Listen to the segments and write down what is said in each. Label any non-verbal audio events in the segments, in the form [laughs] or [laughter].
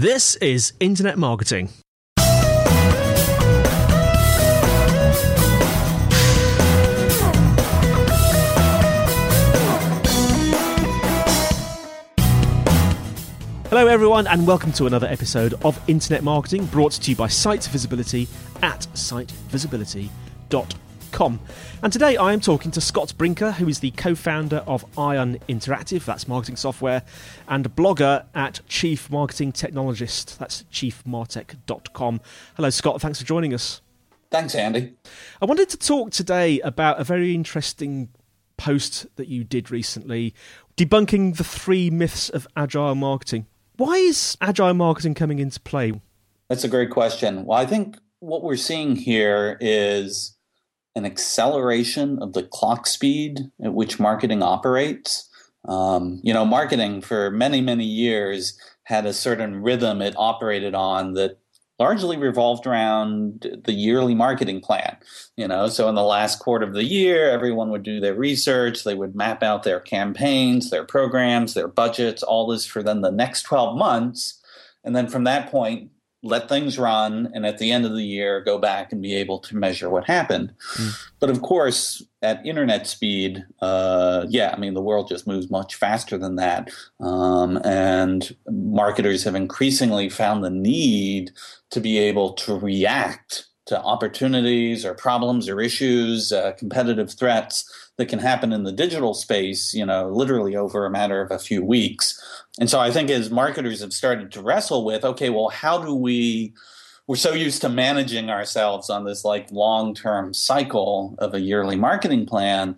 This is Internet Marketing. Hello, everyone, and welcome to another episode of Internet Marketing brought to you by Site Visibility at sitevisibility.com. And today I am talking to Scott Brinker, who is the co founder of Ion Interactive, that's marketing software, and blogger at Chief Marketing Technologist, that's chiefmartech.com. Hello, Scott, thanks for joining us. Thanks, Andy. I wanted to talk today about a very interesting post that you did recently debunking the three myths of agile marketing. Why is agile marketing coming into play? That's a great question. Well, I think what we're seeing here is an acceleration of the clock speed at which marketing operates. Um, you know, marketing for many, many years had a certain rhythm it operated on that largely revolved around the yearly marketing plan. You know, so in the last quarter of the year, everyone would do their research, they would map out their campaigns, their programs, their budgets, all this for then the next 12 months. And then from that point, let things run and at the end of the year go back and be able to measure what happened mm. but of course at internet speed uh, yeah i mean the world just moves much faster than that um, and marketers have increasingly found the need to be able to react to opportunities or problems or issues uh, competitive threats that can happen in the digital space, you know, literally over a matter of a few weeks. And so I think as marketers have started to wrestle with, okay, well, how do we we're so used to managing ourselves on this like long-term cycle of a yearly marketing plan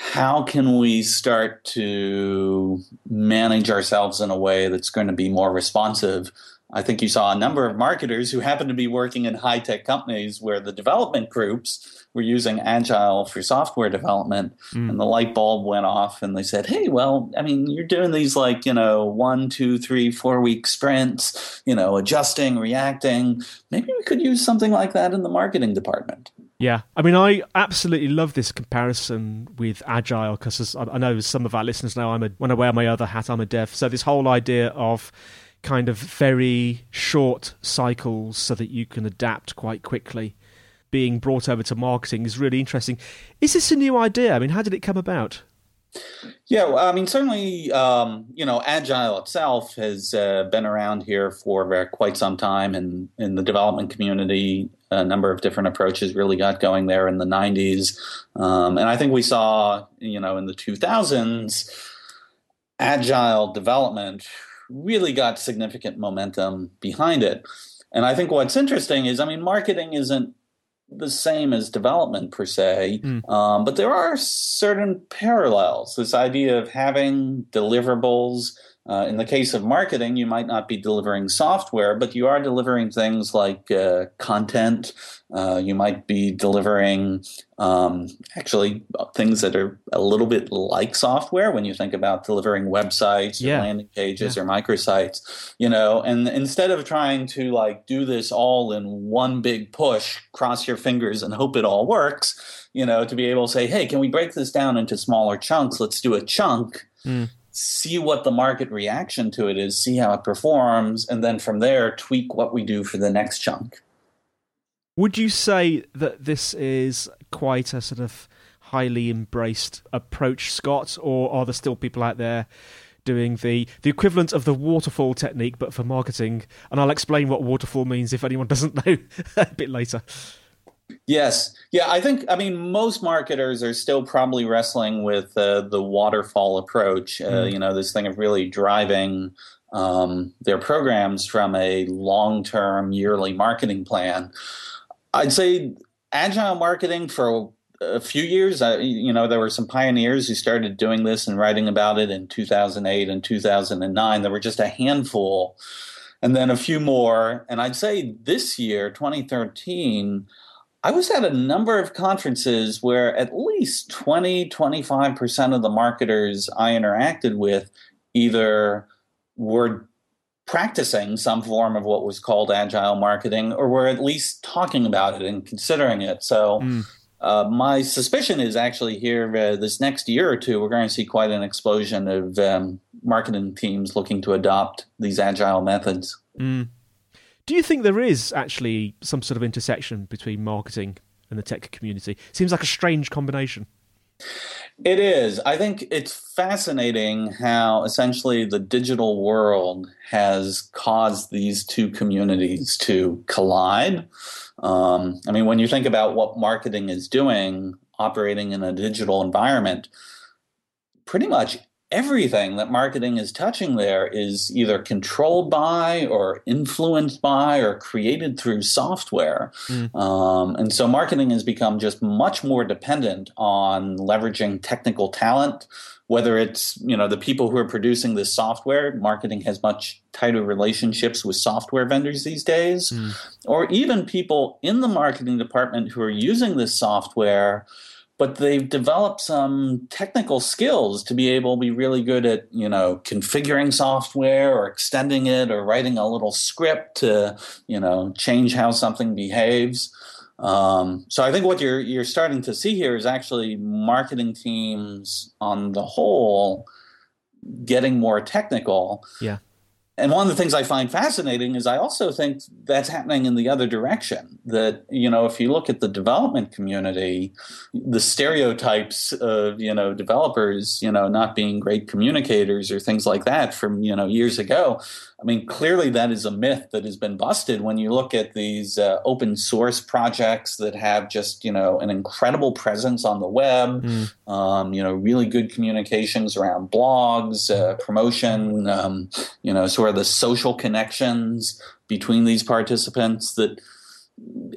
how can we start to manage ourselves in a way that's going to be more responsive I think you saw a number of marketers who happen to be working in high tech companies where the development groups were using agile for software development mm. and the light bulb went off and they said hey well i mean you're doing these like you know one two three four week sprints you know adjusting reacting maybe we could use something like that in the marketing department yeah, I mean, I absolutely love this comparison with agile because I know some of our listeners know I'm a when I wear my other hat, I'm a dev. So this whole idea of kind of very short cycles so that you can adapt quite quickly being brought over to marketing is really interesting. Is this a new idea? I mean, how did it come about? Yeah, well, I mean, certainly, um, you know, agile itself has uh, been around here for quite some time, and in the development community, a number of different approaches really got going there in the '90s, um, and I think we saw, you know, in the 2000s, agile development really got significant momentum behind it. And I think what's interesting is, I mean, marketing isn't the same as development per se, mm. um, but there are certain parallels. This idea of having deliverables uh, in the case of marketing, you might not be delivering software, but you are delivering things like uh, content. Uh, you might be delivering um, actually things that are a little bit like software when you think about delivering websites yeah. or landing pages yeah. or microsites. You know, and instead of trying to like do this all in one big push, cross your fingers and hope it all works. You know, to be able to say, "Hey, can we break this down into smaller chunks? Let's do a chunk." Mm see what the market reaction to it is, see how it performs, and then from there tweak what we do for the next chunk. Would you say that this is quite a sort of highly embraced approach, Scott, or are there still people out there doing the the equivalent of the waterfall technique but for marketing? And I'll explain what waterfall means if anyone [laughs] doesn't know a bit later. Yes. Yeah, I think, I mean, most marketers are still probably wrestling with uh, the waterfall approach, uh, mm. you know, this thing of really driving um, their programs from a long term yearly marketing plan. I'd say agile marketing for a few years, uh, you know, there were some pioneers who started doing this and writing about it in 2008 and 2009. There were just a handful, and then a few more. And I'd say this year, 2013, I was at a number of conferences where at least 20, 25% of the marketers I interacted with either were practicing some form of what was called agile marketing or were at least talking about it and considering it. So, mm. uh, my suspicion is actually here uh, this next year or two, we're going to see quite an explosion of um, marketing teams looking to adopt these agile methods. Mm. Do you think there is actually some sort of intersection between marketing and the tech community? Seems like a strange combination. It is. I think it's fascinating how essentially the digital world has caused these two communities to collide. Um, I mean, when you think about what marketing is doing, operating in a digital environment, pretty much everything that marketing is touching there is either controlled by or influenced by or created through software. Mm. Um, and so marketing has become just much more dependent on leveraging technical talent. Whether it's you know the people who are producing this software, marketing has much tighter relationships with software vendors these days, mm. or even people in the marketing department who are using this software but they've developed some technical skills to be able to be really good at you know configuring software or extending it or writing a little script to you know change how something behaves um, so I think what you're you're starting to see here is actually marketing teams on the whole getting more technical. Yeah. And one of the things I find fascinating is I also think that's happening in the other direction. That, you know, if you look at the development community, the stereotypes of, you know, developers, you know, not being great communicators or things like that from, you know, years ago, I mean, clearly that is a myth that has been busted when you look at these uh, open source projects that have just, you know, an incredible presence on the web, mm. um, you know, really good communications around blogs, uh, promotion, um, you know, sort of the social connections between these participants that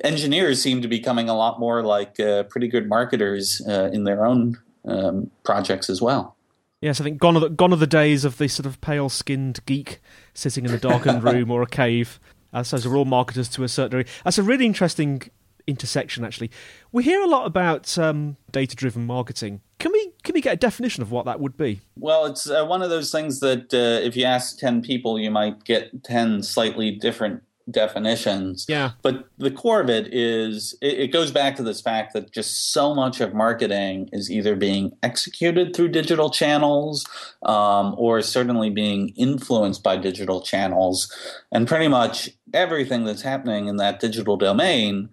engineers seem to be becoming a lot more like uh, pretty good marketers uh, in their own um, projects as well. Yes, I think gone are the, gone are the days of the sort of pale skinned geek sitting in a darkened [laughs] room or a cave. As those are all marketers to a certain degree. That's a really interesting intersection. Actually, we hear a lot about um, data driven marketing. Can we can we get a definition of what that would be? Well, it's uh, one of those things that uh, if you ask ten people, you might get ten slightly different definitions. Yeah. But the core of it is it, it, goes back to this fact that just so much of marketing is either being executed through digital channels um, or certainly being influenced by digital channels. And pretty much everything that's happening in that digital domain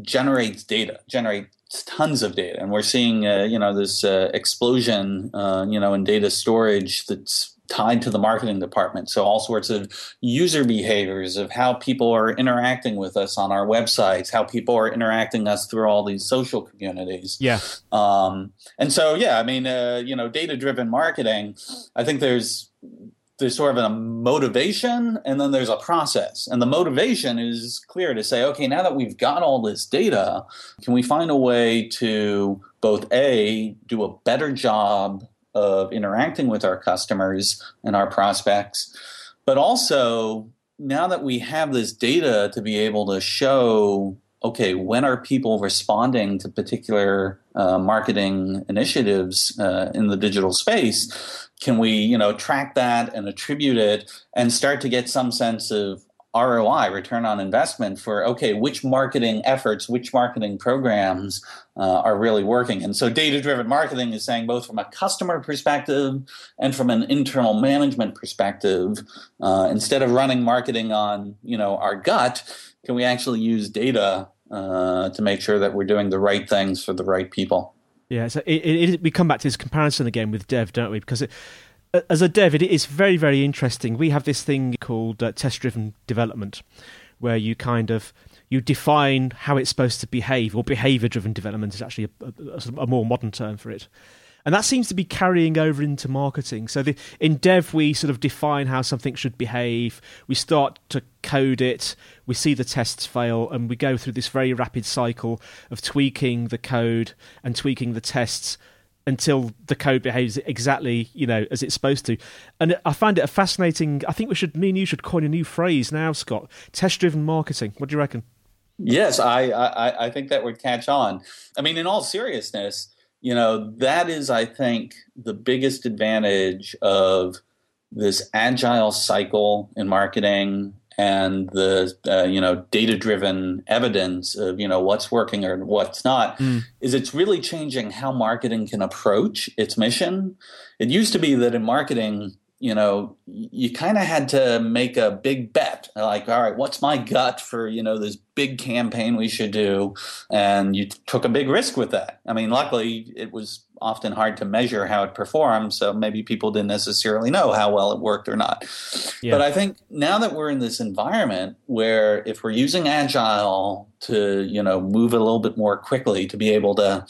generates data, generates tons of data. And we're seeing, uh, you know, this uh, explosion, uh, you know, in data storage that's tied to the marketing department. So all sorts of user behaviors of how people are interacting with us on our websites, how people are interacting us through all these social communities. Yeah. Um, and so yeah, I mean, uh, you know, data driven marketing. I think there's there's sort of a motivation and then there's a process. And the motivation is clear to say, okay, now that we've got all this data, can we find a way to both A, do a better job of interacting with our customers and our prospects, but also now that we have this data to be able to show okay, when are people responding to particular uh, marketing initiatives uh, in the digital space? Can we, you know, track that and attribute it and start to get some sense of ROI, return on investment, for okay, which marketing efforts, which marketing programs uh, are really working. And so, data driven marketing is saying both from a customer perspective and from an internal management perspective, uh, instead of running marketing on you know our gut, can we actually use data uh, to make sure that we're doing the right things for the right people? Yeah, so it, it, we come back to this comparison again with Dev, don't we? Because it, as a dev, it is very, very interesting. We have this thing called uh, test-driven development, where you kind of you define how it's supposed to behave, or behavior-driven development is actually a, a, a, more modern term for it. And that seems to be carrying over into marketing. So the, in dev, we sort of define how something should behave. We start to code it. We see the tests fail, and we go through this very rapid cycle of tweaking the code and tweaking the tests until the code behaves exactly you know as it's supposed to. And i find it a fascinating i think we should me and you should coin a new phrase now scott test driven marketing. What do you reckon? Yes I, I i think that would catch on. I mean in all seriousness you know that is i think the biggest advantage of this agile cycle in marketing and the uh, you know data driven evidence of you know what's working or what's not mm. is it's really changing how marketing can approach its mission. It used to be that in marketing you know, you kind of had to make a big bet. Like, all right, what's my gut for, you know, this big campaign we should do? And you took a big risk with that. I mean, luckily, it was often hard to measure how it performed. So maybe people didn't necessarily know how well it worked or not. Yeah. But I think now that we're in this environment where if we're using Agile to, you know, move a little bit more quickly to be able to,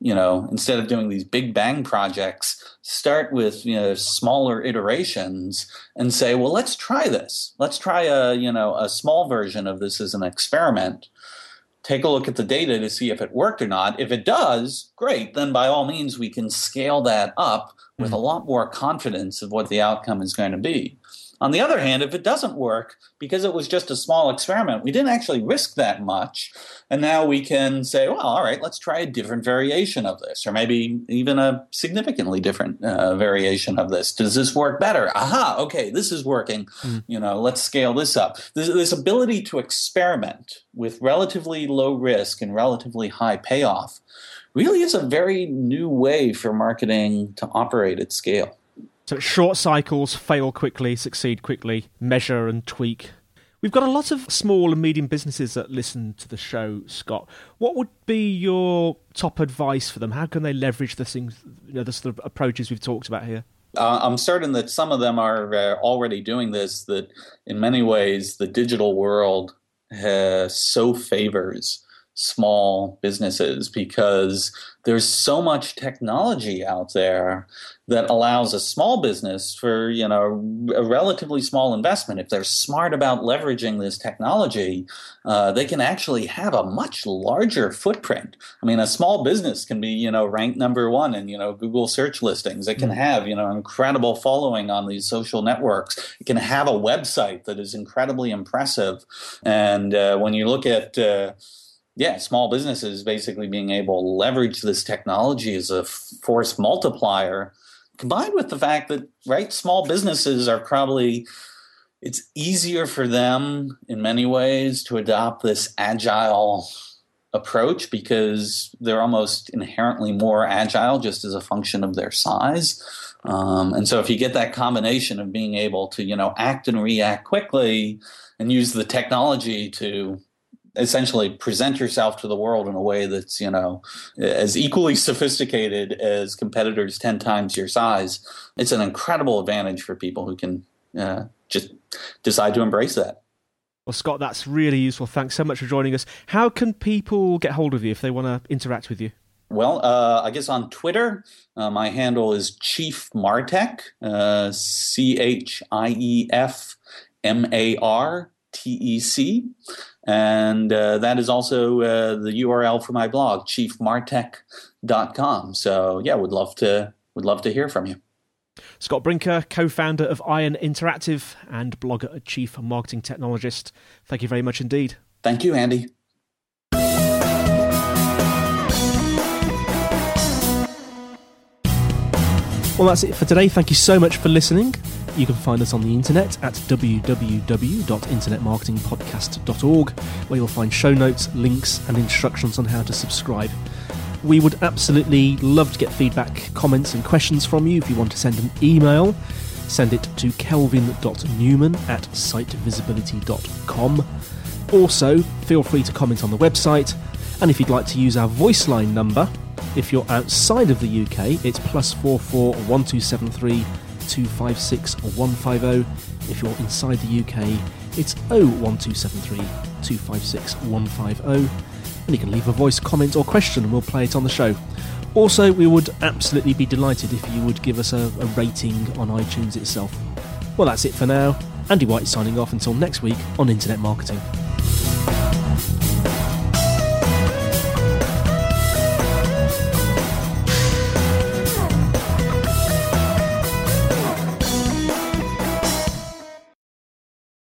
you know, instead of doing these big bang projects, start with you know smaller iterations and say well let's try this let's try a you know a small version of this as an experiment take a look at the data to see if it worked or not. If it does great. Then by all means we can scale that up with mm-hmm. a lot more confidence of what the outcome is going to be on the other hand, if it doesn't work, because it was just a small experiment, we didn't actually risk that much. And now we can say, well, all right, let's try a different variation of this, or maybe even a significantly different uh, variation of this. Does this work better? Aha, okay, this is working. Mm. You know, let's scale this up. This, this ability to experiment with relatively low risk and relatively high payoff really is a very new way for marketing to operate at scale. So short cycles, fail quickly, succeed quickly, measure and tweak. We've got a lot of small and medium businesses that listen to the show, Scott. What would be your top advice for them? How can they leverage the things, you know, the sort of approaches we've talked about here? Uh, I'm certain that some of them are uh, already doing this. That in many ways, the digital world uh, so favors small businesses because there's so much technology out there that allows a small business for you know a relatively small investment. If they're smart about leveraging this technology uh, they can actually have a much larger footprint. I mean a small business can be you know ranked number one in you know google search listings. It can mm. have you know incredible following on these social networks. It can have a website that is incredibly impressive. And uh, when you look at uh, yeah, small businesses basically being able to leverage this technology as a force multiplier, combined with the fact that right, small businesses are probably it's easier for them in many ways to adopt this agile approach because they're almost inherently more agile just as a function of their size. Um, and so if you get that combination of being able to, you know, act and react quickly and use the technology to essentially present yourself to the world in a way that's you know as equally [laughs] sophisticated as competitors 10 times your size. It's an incredible advantage for people who can uh, just decide to embrace that. Well scott that's really useful. Thanks so much for joining us. How can people get hold of you if they want to interact with you? Well, uh, I guess on Twitter, uh, my handle is Chief Martech, uh, C H I E F M A R T E C. And uh, that is also uh, the URL for my blog, chiefmartech.com. So yeah, would love to would love to hear from you. Scott Brinker, co-founder of Ion Interactive and blogger chief marketing technologist. Thank you very much indeed. Thank you, Andy. Well, that's it for today. Thank you so much for listening. You can find us on the internet at www.internetmarketingpodcast.org, where you'll find show notes, links, and instructions on how to subscribe. We would absolutely love to get feedback, comments, and questions from you. If you want to send an email, send it to kelvin.newman at sitevisibility.com. Also, feel free to comment on the website, and if you'd like to use our voice line number, if you're outside of the UK, it's plus 44 1273 256 150. If you're inside the UK, it's 01273 256 150. And you can leave a voice comment or question and we'll play it on the show. Also, we would absolutely be delighted if you would give us a, a rating on iTunes itself. Well, that's it for now. Andy White signing off until next week on Internet Marketing.